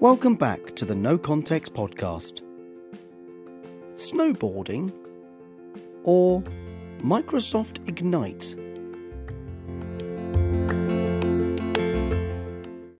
Welcome back to the No Context Podcast. Snowboarding or Microsoft Ignite